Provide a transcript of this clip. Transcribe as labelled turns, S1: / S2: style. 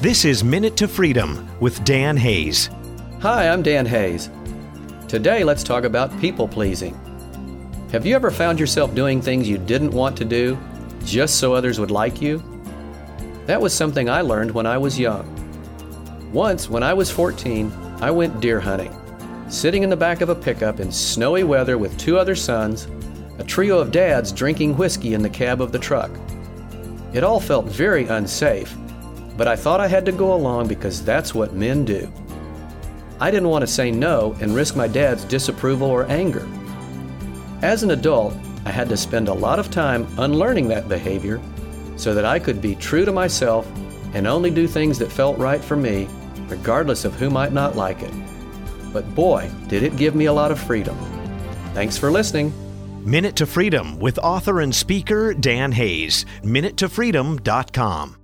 S1: This is Minute to Freedom with Dan Hayes.
S2: Hi, I'm Dan Hayes. Today, let's talk about people pleasing. Have you ever found yourself doing things you didn't want to do just so others would like you? That was something I learned when I was young. Once, when I was 14, I went deer hunting, sitting in the back of a pickup in snowy weather with two other sons, a trio of dads drinking whiskey in the cab of the truck. It all felt very unsafe, but I thought I had to go along because that's what men do. I didn't want to say no and risk my dad's disapproval or anger. As an adult, I had to spend a lot of time unlearning that behavior so that I could be true to myself and only do things that felt right for me, regardless of who might not like it. But boy, did it give me a lot of freedom. Thanks for listening.
S1: Minute to Freedom with author and speaker Dan Hayes. MinuteToFreedom.com.